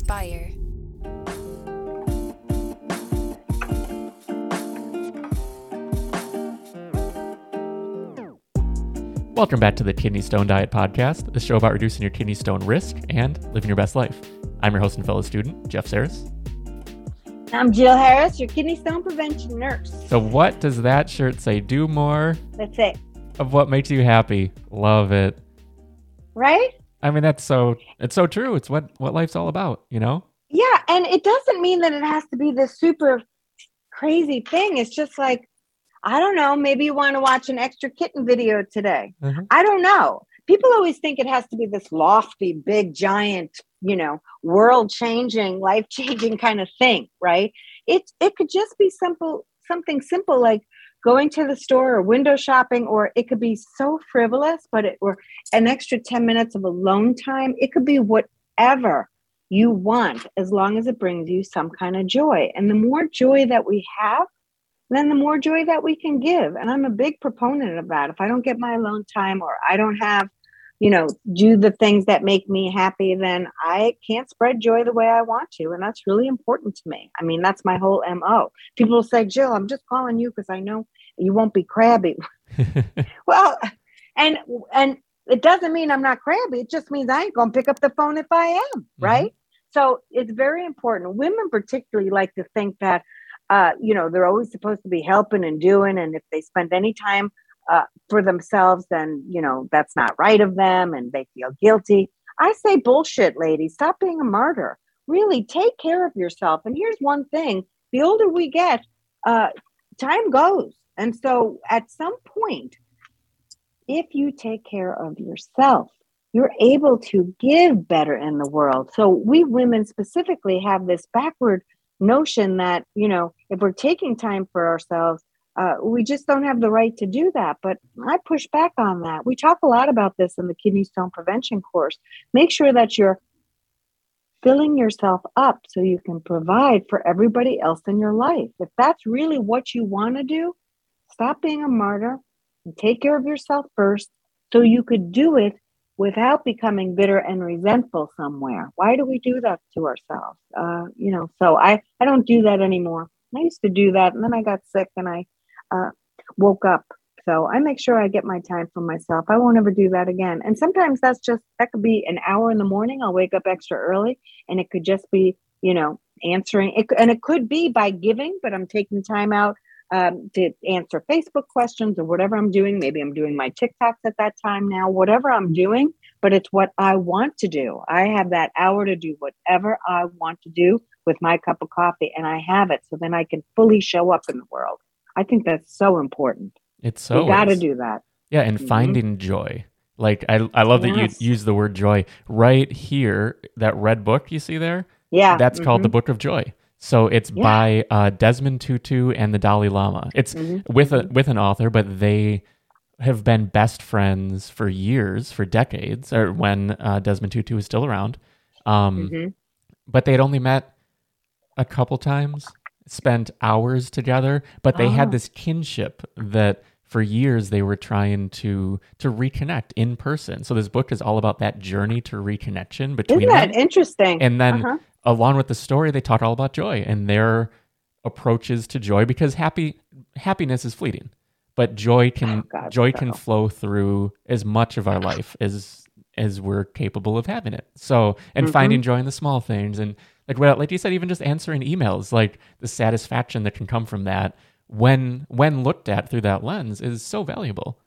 inspire. Welcome back to the Kidney Stone Diet Podcast, the show about reducing your kidney stone risk and living your best life. I'm your host and fellow student, Jeff Saris. I'm Jill Harris, your kidney stone prevention nurse. So, what does that shirt say? Do more That's it, of what makes you happy. Love it. right? I mean, that's so it's so true. It's what what life's all about, you know. Yeah, and it doesn't mean that it has to be this super crazy thing. It's just like, I don't know, maybe you want to watch an extra kitten video today. Mhm. I don't know. People always think it has to be this lofty, big, giant, you know, world changing, life changing kind of thing, right? It it could just be simple, something simple like going to the store or window shopping, or it could be so frivolous, but it or an extra 10 minutes of alone time. It could be whatever you want as long as it brings you some kind of joy. And the more joy that we have, then the more joy that we can give. And I'm a big proponent of that. If I don't get my alone time or I don't have, you know, do the things that make me happy, then I can't spread joy the way I want to. And that's really important to me. I mean, that's my whole MO. People will say, Jill, I'm just calling you because I know you won't be crabby. Well, and and it doesn't mean I'm not crabby. It just means I ain't gonna pick up the phone if I am, right? So it's very important. Women particularly like to think that uh, you know, they're always supposed to be helping and doing, and if they spend any time uh, for themselves, then you know that's not right of them, and they feel guilty. I say bullshit, ladies. Stop being a martyr. Really, take care of yourself. And here's one thing: the older we get, uh, time goes, and so at some point, if you take care of yourself, you're able to give better in the world. So we women specifically have this backward notion that, you know, if we're taking time for ourselves, uh, we just don't have the right to do that. But I push back on that. We talk a lot about this in the kidney stone prevention course. Make sure that you're filling yourself up so you can provide for everybody else in your life. If that's really what you want to do, stop being a martyr and take care of yourself first so you could do it without becoming bitter and resentful somewhere. Why do we do that to ourselves? Uh, you know, so I, I don't do that anymore. I used to do that and then I got sick and I uh, woke up. So I make sure I get my time for myself. I won't ever do that again. And sometimes that's just, that could be an hour in the morning. I'll wake up extra early and it could just be, you know, answering it. And it could be by giving, but I'm taking time out um, to answer Facebook questions or whatever I'm doing. Maybe I'm doing my TikToks at that time now, whatever I'm doing, but it's what I want to do. I have that hour to do whatever I want to do with my cup of coffee, and I have it so then I can fully show up in the world. I think that's so important. It's so you got to do that. Yeah, and Mhm. finding joy. Like I I love that Yes. you use the word joy right here. That red book you see there. Yeah. That's called the mhm, Book of Joy. So it's Yeah. by uh, Desmond Tutu and the Dalai Lama. It's mhm, with a with an author, but they have been best friends for years, for decades, or when uh, Desmond Tutu was still around. Um, mhm. But they had only met a couple times, spent hours together, but they had Oh. this kinship that for years they were trying to to reconnect in person. So this book is all about that journey to reconnection between Isn't that them. interesting? And then Uh-huh. along with the story, they talk all about joy and their approaches to joy because happy happiness is fleeting, but joy can Oh, God, joy can flow through as much of our life as as we're capable of having it. So and Mhm. finding joy in the small things and like like you said, even just answering emails, like the satisfaction that can come from that when when looked at through that lens is so valuable.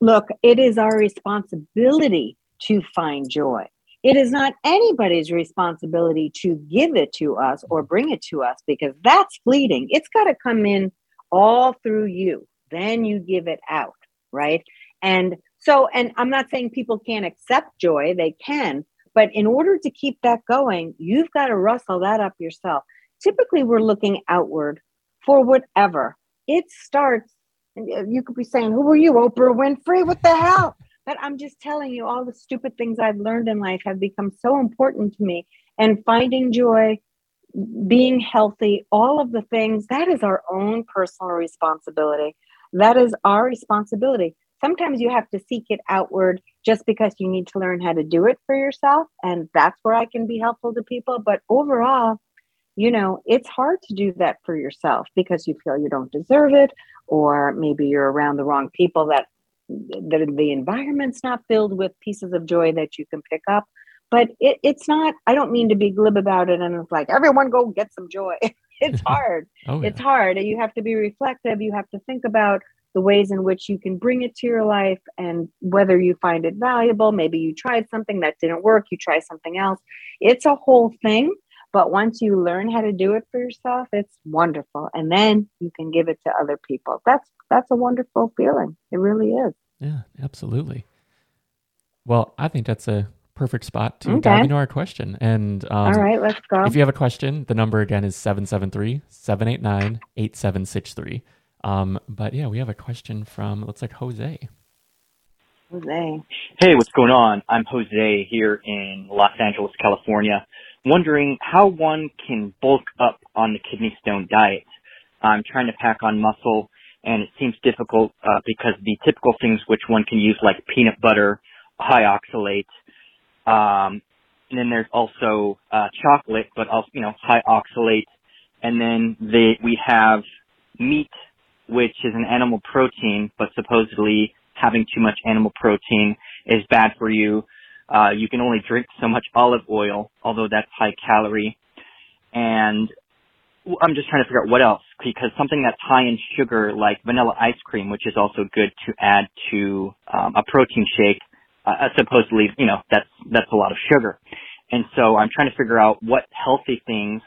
Look, it is our responsibility to find joy. It is not anybody's responsibility to give it to us or bring it to us because that's fleeting. It's got to come in all through you. Then you give it out, right? And so, and I'm not saying people can't accept joy, they can, but in order to keep that going, you've got to rustle that up yourself. Typically, we're looking outward for whatever. It starts, and uh, you could be saying, Who are you, Oprah Winfrey? What the hell? But I'm just telling you, all the stupid things I've learned in life have become so important to me. And finding joy, being healthy, all of the things, that is our own personal responsibility. That is our responsibility. Sometimes you have to seek it outward just because you need to learn how to do it for yourself. And that's where I can be helpful to people. But overall, you know, it's hard to do that for yourself because you feel you don't deserve it, or maybe you're around the wrong people that the, the environment's not filled with pieces of joy that you can pick up. But it, it's not, I don't mean to be glib about it and it's like, everyone go get some joy. it's hard. oh, yeah. It's hard. And you have to be reflective. You have to think about the ways in which you can bring it to your life and whether you find it valuable. Maybe you tried something that didn't work, you try something else. It's a whole thing. But once you learn how to do it for yourself, it's wonderful. And then you can give it to other people. That's that's a wonderful feeling. It really is. Yeah, absolutely. Well, I think that's a perfect spot to okay. dive into our question. And um, all right, let's go. If you have a question, the number again is 773 789 8763. Um, but yeah, we have a question from looks like Jose. Jose. Hey, what's going on? I'm Jose here in Los Angeles, California. Wondering how one can bulk up on the kidney stone diet. I'm trying to pack on muscle, and it seems difficult uh, because the typical things which one can use, like peanut butter, high oxalate, um, and then there's also uh, chocolate, but also you know high oxalate, and then the, we have meat which is an animal protein, but supposedly having too much animal protein is bad for you. Uh, you can only drink so much olive oil, although that's high calorie. And I'm just trying to figure out what else, because something that's high in sugar, like vanilla ice cream, which is also good to add to um, a protein shake, uh, supposedly, you know, that's that's a lot of sugar. And so I'm trying to figure out what healthy things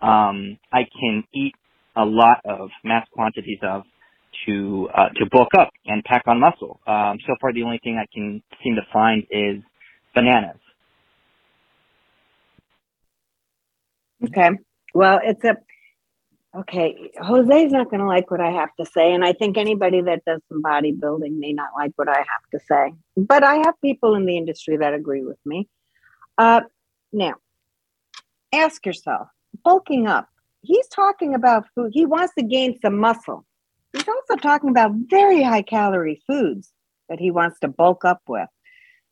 um, I can eat a lot of mass quantities of to uh, to bulk up and pack on muscle. Um, so far, the only thing I can seem to find is bananas. Okay. Well, it's a okay. Jose's not going to like what I have to say, and I think anybody that does some bodybuilding may not like what I have to say. But I have people in the industry that agree with me. Uh, now, ask yourself: bulking up he's talking about food. He wants to gain some muscle. He's also talking about very high calorie foods that he wants to bulk up with.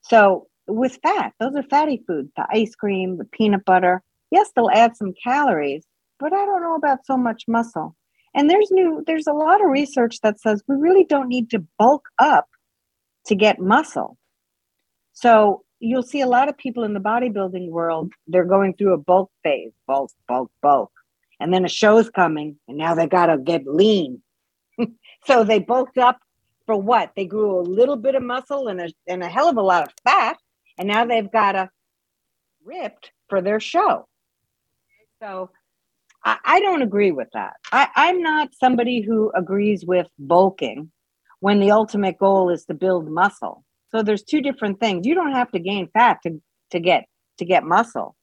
So, with fat, those are fatty foods the ice cream, the peanut butter. Yes, they'll add some calories, but I don't know about so much muscle. And there's new, there's a lot of research that says we really don't need to bulk up to get muscle. So, you'll see a lot of people in the bodybuilding world, they're going through a bulk phase bulk, bulk, bulk and then a show's coming and now they got to get lean. So they bulked up for what? They grew a little bit of muscle and a, and a hell of a lot of fat and now they've got a ripped for their show. So I, I don't agree with that. I, i'm not somebody who agrees with bulking when the ultimate goal is to build muscle. So there's two different things. You don't have to gain fat to, to get to get muscle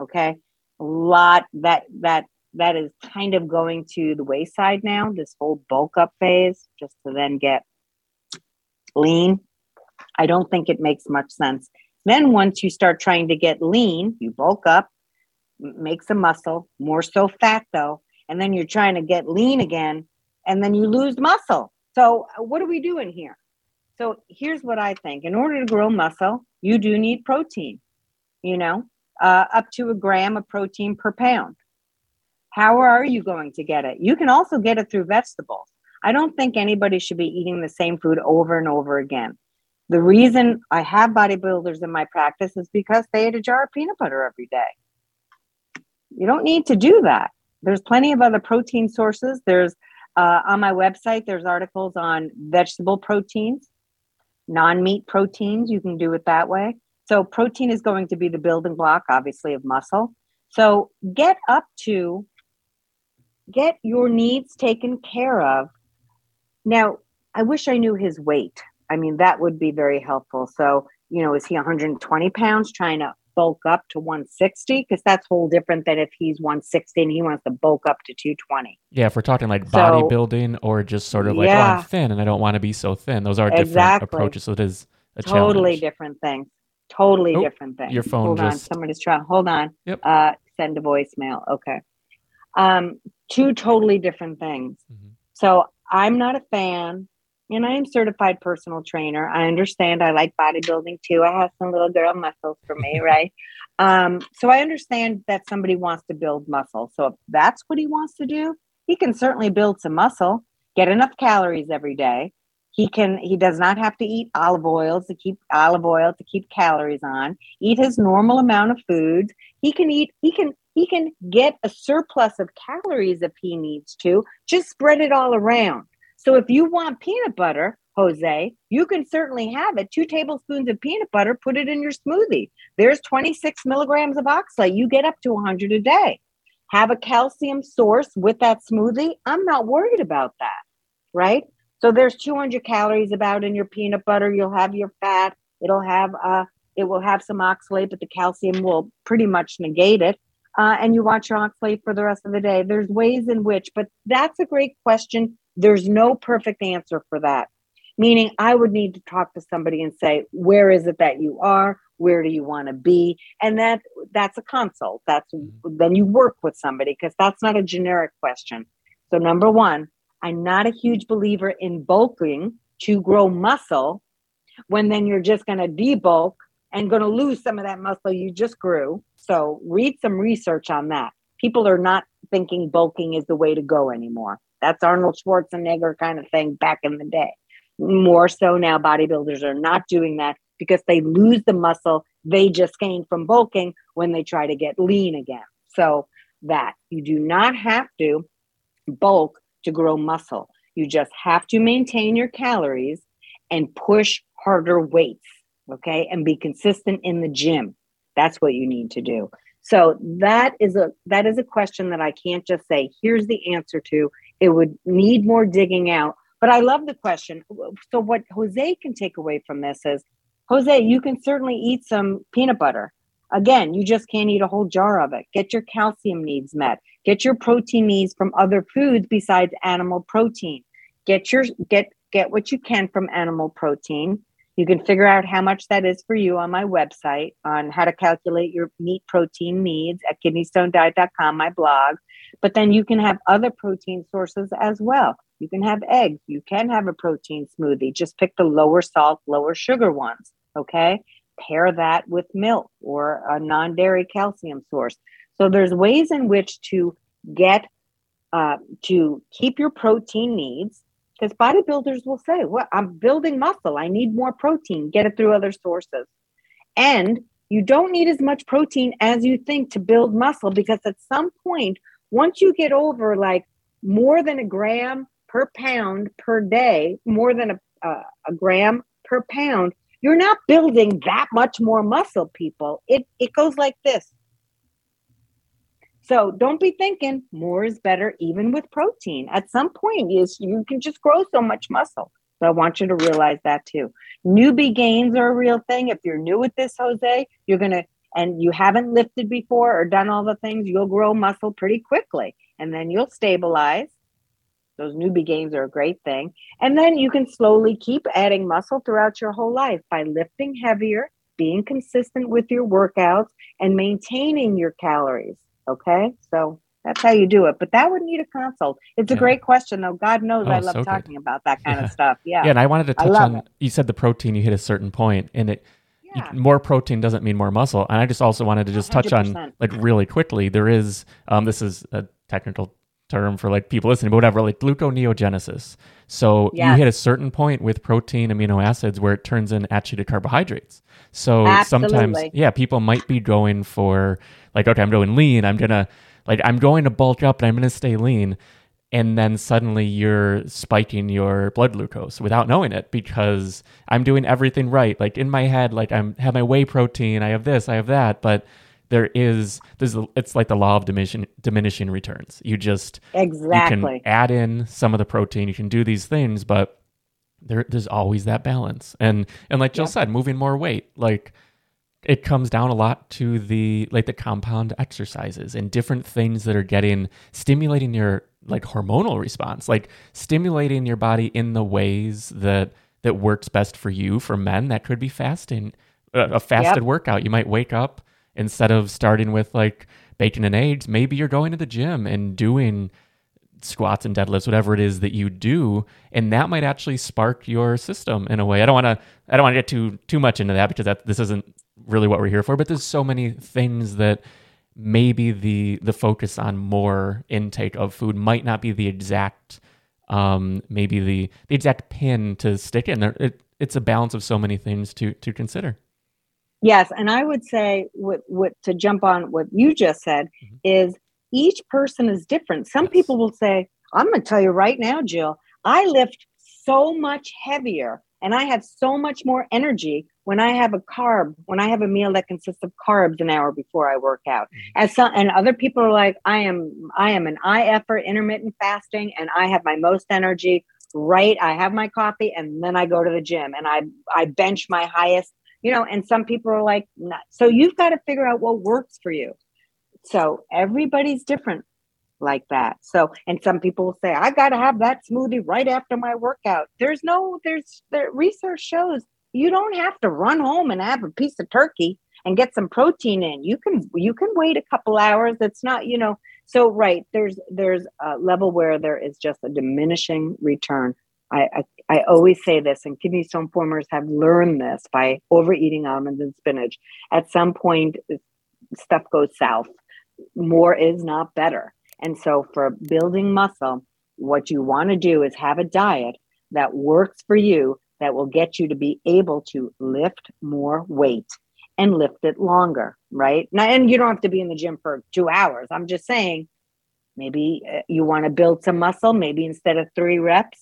okay? A lot that that that is kind of going to the wayside now, this whole bulk up phase, just to then get lean. I don't think it makes much sense. Then once you start trying to get lean, you bulk up, make some muscle, more so fat though, and then you're trying to get lean again, and then you lose muscle. So what are we doing here? So here's what I think. In order to grow muscle, you do need protein, you know, uh, up to a gram of protein per pound. How are you going to get it? You can also get it through vegetables. I don't think anybody should be eating the same food over and over again. The reason I have bodybuilders in my practice is because they eat a jar of peanut butter every day. You don't need to do that. There's plenty of other protein sources. There's uh, on my website, there's articles on vegetable proteins, non meat proteins. You can do it that way. So, protein is going to be the building block, obviously, of muscle. So, get up to get your needs taken care of. Now, I wish I knew his weight. I mean, that would be very helpful. So, you know, is he 120 pounds trying to bulk up to 160? Because that's whole different than if he's 160 and he wants to bulk up to 220. Yeah, if we're talking like so, bodybuilding or just sort of like, yeah. oh, I'm thin and I don't want to be so thin. Those are different exactly. approaches. So it is a totally challenge. different thing. Totally oh, different thing. Your phone hold just... on. Somebody's trying. Hold on. Yep. Uh, send a voicemail. Okay. Um, two totally different things. Mm-hmm. So I'm not a fan. and I am certified personal trainer. I understand I like bodybuilding too. I have some little girl muscles for me, right? Um, so I understand that somebody wants to build muscle. So if that's what he wants to do, he can certainly build some muscle, get enough calories every day. He can he does not have to eat olive oils to keep olive oil to keep calories on. Eat his normal amount of foods. He can eat he can he can get a surplus of calories if he needs to. Just spread it all around. So if you want peanut butter, Jose, you can certainly have it. Two tablespoons of peanut butter, put it in your smoothie. There's 26 milligrams of oxalate. You get up to 100 a day. Have a calcium source with that smoothie. I'm not worried about that, right? So there's 200 calories about in your peanut butter. You'll have your fat. It'll have uh, it will have some oxalate, but the calcium will pretty much negate it. Uh, and you watch your oxalate for the rest of the day. There's ways in which, but that's a great question. There's no perfect answer for that meaning I would need to talk to somebody and say, where is it that you are? Where do you want to be? And that that's a consult. That's mm-hmm. then you work with somebody because that's not a generic question. So number one, I'm not a huge believer in bulking to grow muscle when then you're just going to debulk and going to lose some of that muscle you just grew. So read some research on that. People are not thinking bulking is the way to go anymore. That's Arnold Schwarzenegger kind of thing back in the day. More so now, bodybuilders are not doing that because they lose the muscle they just gained from bulking when they try to get lean again. So, that you do not have to bulk to grow muscle. You just have to maintain your calories and push harder weights, okay? And be consistent in the gym. That's what you need to do. So that is a that is a question that I can't just say here's the answer to. It would need more digging out, but I love the question. So, what Jose can take away from this is Jose, you can certainly eat some peanut butter. Again, you just can't eat a whole jar of it. Get your calcium needs met. Get your protein needs from other foods besides animal protein. Get your get get what you can from animal protein. You can figure out how much that is for you on my website on how to calculate your meat protein needs at kidneystonediet.com, my blog. But then you can have other protein sources as well. You can have eggs. You can have a protein smoothie. Just pick the lower salt, lower sugar ones. Okay. Pair that with milk or a non dairy calcium source. So there's ways in which to get uh, to keep your protein needs because bodybuilders will say, Well, I'm building muscle. I need more protein. Get it through other sources. And you don't need as much protein as you think to build muscle because at some point, once you get over like more than a gram per pound per day, more than a, uh, a gram per pound, you're not building that much more muscle, people. It, it goes like this. So don't be thinking more is better, even with protein. At some point, is you can just grow so much muscle. So I want you to realize that too. Newbie gains are a real thing. If you're new with this, Jose, you're gonna and you haven't lifted before or done all the things, you'll grow muscle pretty quickly, and then you'll stabilize those newbie gains are a great thing. And then you can slowly keep adding muscle throughout your whole life by lifting heavier, being consistent with your workouts, and maintaining your calories. Okay. So that's how you do it. But that would need a consult. It's a yeah. great question, though. God knows oh, I love so talking good. about that kind yeah. of stuff. Yeah. Yeah. And I wanted to touch on, it. you said the protein, you hit a certain point, and it, yeah. more protein doesn't mean more muscle. And I just also wanted to just 100%. touch on, like, really quickly, there is, um, this is a technical term for like people listening, but whatever, like gluconeogenesis. So you hit a certain point with protein amino acids where it turns in actually to carbohydrates. So Absolutely. sometimes, yeah, people might be going for like, okay, I'm going lean. I'm gonna like I'm going to bulk up and I'm gonna stay lean. And then suddenly you're spiking your blood glucose without knowing it because I'm doing everything right. Like in my head, like I'm have my whey protein, I have this, I have that, but there is there's it's like the law of diminishing diminishing returns. You just exactly you can add in some of the protein, you can do these things, but there there's always that balance. And and like Jill said, moving more weight, like it comes down a lot to the like the compound exercises and different things that are getting stimulating your like hormonal response, like stimulating your body in the ways that that works best for you. For men, that could be fasting, a fasted yep. workout. You might wake up instead of starting with like bacon and eggs, maybe you're going to the gym and doing squats and deadlifts, whatever it is that you do, and that might actually spark your system in a way. I don't want to I don't want to get too too much into that because that this isn't really what we're here for. But there's so many things that maybe the the focus on more intake of food might not be the exact um, maybe the the exact pin to stick in there. It, it's a balance of so many things to to consider. Yes, and I would say what what to jump on what you just said mm-hmm. is each person is different. Some yes. people will say, I'm going to tell you right now, Jill, I lift so much heavier and I have so much more energy when I have a carb, when I have a meal that consists of carbs an hour before I work out. Mm-hmm. As some, and other people are like, I am, I am an I effort intermittent fasting, and I have my most energy right. I have my coffee, and then I go to the gym, and I I bench my highest. You know, and some people are like, Not. so you've got to figure out what works for you. So everybody's different like that. So, and some people will say, I got to have that smoothie right after my workout. There's no, there's, the research shows you don't have to run home and have a piece of turkey and get some protein in. You can, you can wait a couple hours. It's not, you know, so right. There's, there's a level where there is just a diminishing return. I, I, I always say this, and kidney stone formers have learned this by overeating almonds and spinach. At some point, stuff goes south. More is not better and so for building muscle, what you want to do is have a diet that works for you that will get you to be able to lift more weight and lift it longer, right? Now, and you don't have to be in the gym for two hours. I'm just saying, maybe uh, you want to build some muscle. Maybe instead of three reps,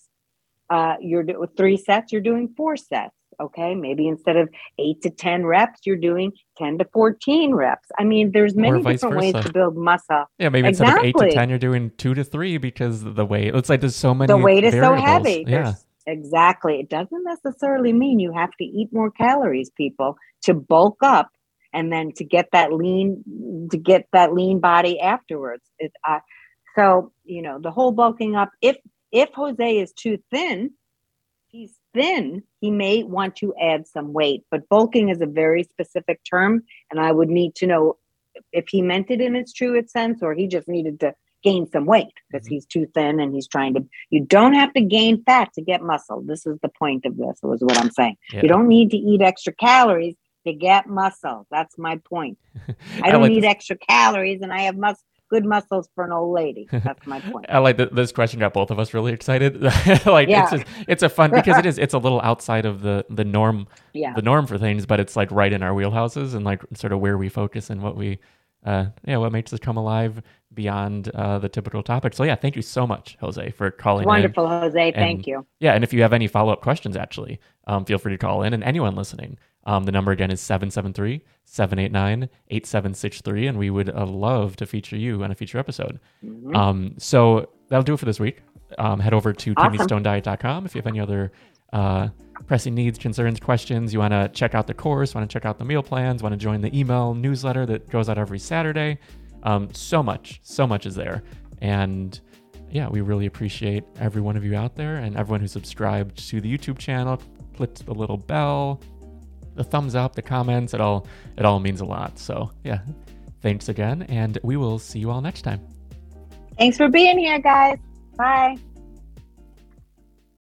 uh, you're doing three sets. You're doing four sets. Okay, maybe instead of eight to 10 reps, you're doing 10 to 14 reps. I mean, there's many different versa. ways to build muscle. Yeah, maybe exactly. instead of eight to 10, you're doing two to three because the weight, it's like there's so many. The weight is variables. so heavy. Yeah. There's, exactly. It doesn't necessarily mean you have to eat more calories, people, to bulk up and then to get that lean, to get that lean body afterwards. It, uh, so, you know, the whole bulking up, if, if Jose is too thin, he's thin, he may want to add some weight. But bulking is a very specific term, and I would need to know if he meant it in its truest sense or he just needed to gain some weight because mm-hmm. he's too thin and he's trying to you don't have to gain fat to get muscle this is the point of this was what i'm saying yeah. you don't need to eat extra calories to get muscle that's my point i don't I like need this. extra calories and i have muscle good muscles for an old lady. That's my point. I like that this question got both of us really excited. like yeah. it's just, it's a fun because it is it's a little outside of the the norm yeah. the norm for things, but it's like right in our wheelhouses and like sort of where we focus and what we uh yeah what makes us come alive beyond uh, the typical topic. So yeah, thank you so much, Jose, for calling Wonderful, in. Jose. And, thank you. Yeah, and if you have any follow up questions, actually, um, feel free to call in. And anyone listening, um, the number again is 773 789 8763. And we would uh, love to feature you on a future episode. Mm-hmm. Um, so that'll do it for this week. Um, head over to awesome. if you have any other uh, pressing needs, concerns, questions. You want to check out the course, want to check out the meal plans, want to join the email newsletter that goes out every Saturday. Um, so much, so much is there. And yeah, we really appreciate every one of you out there and everyone who subscribed to the YouTube channel, clicked the little bell, the thumbs up, the comments, it all it all means a lot. So yeah, thanks again, and we will see you all next time. Thanks for being here, guys. Bye.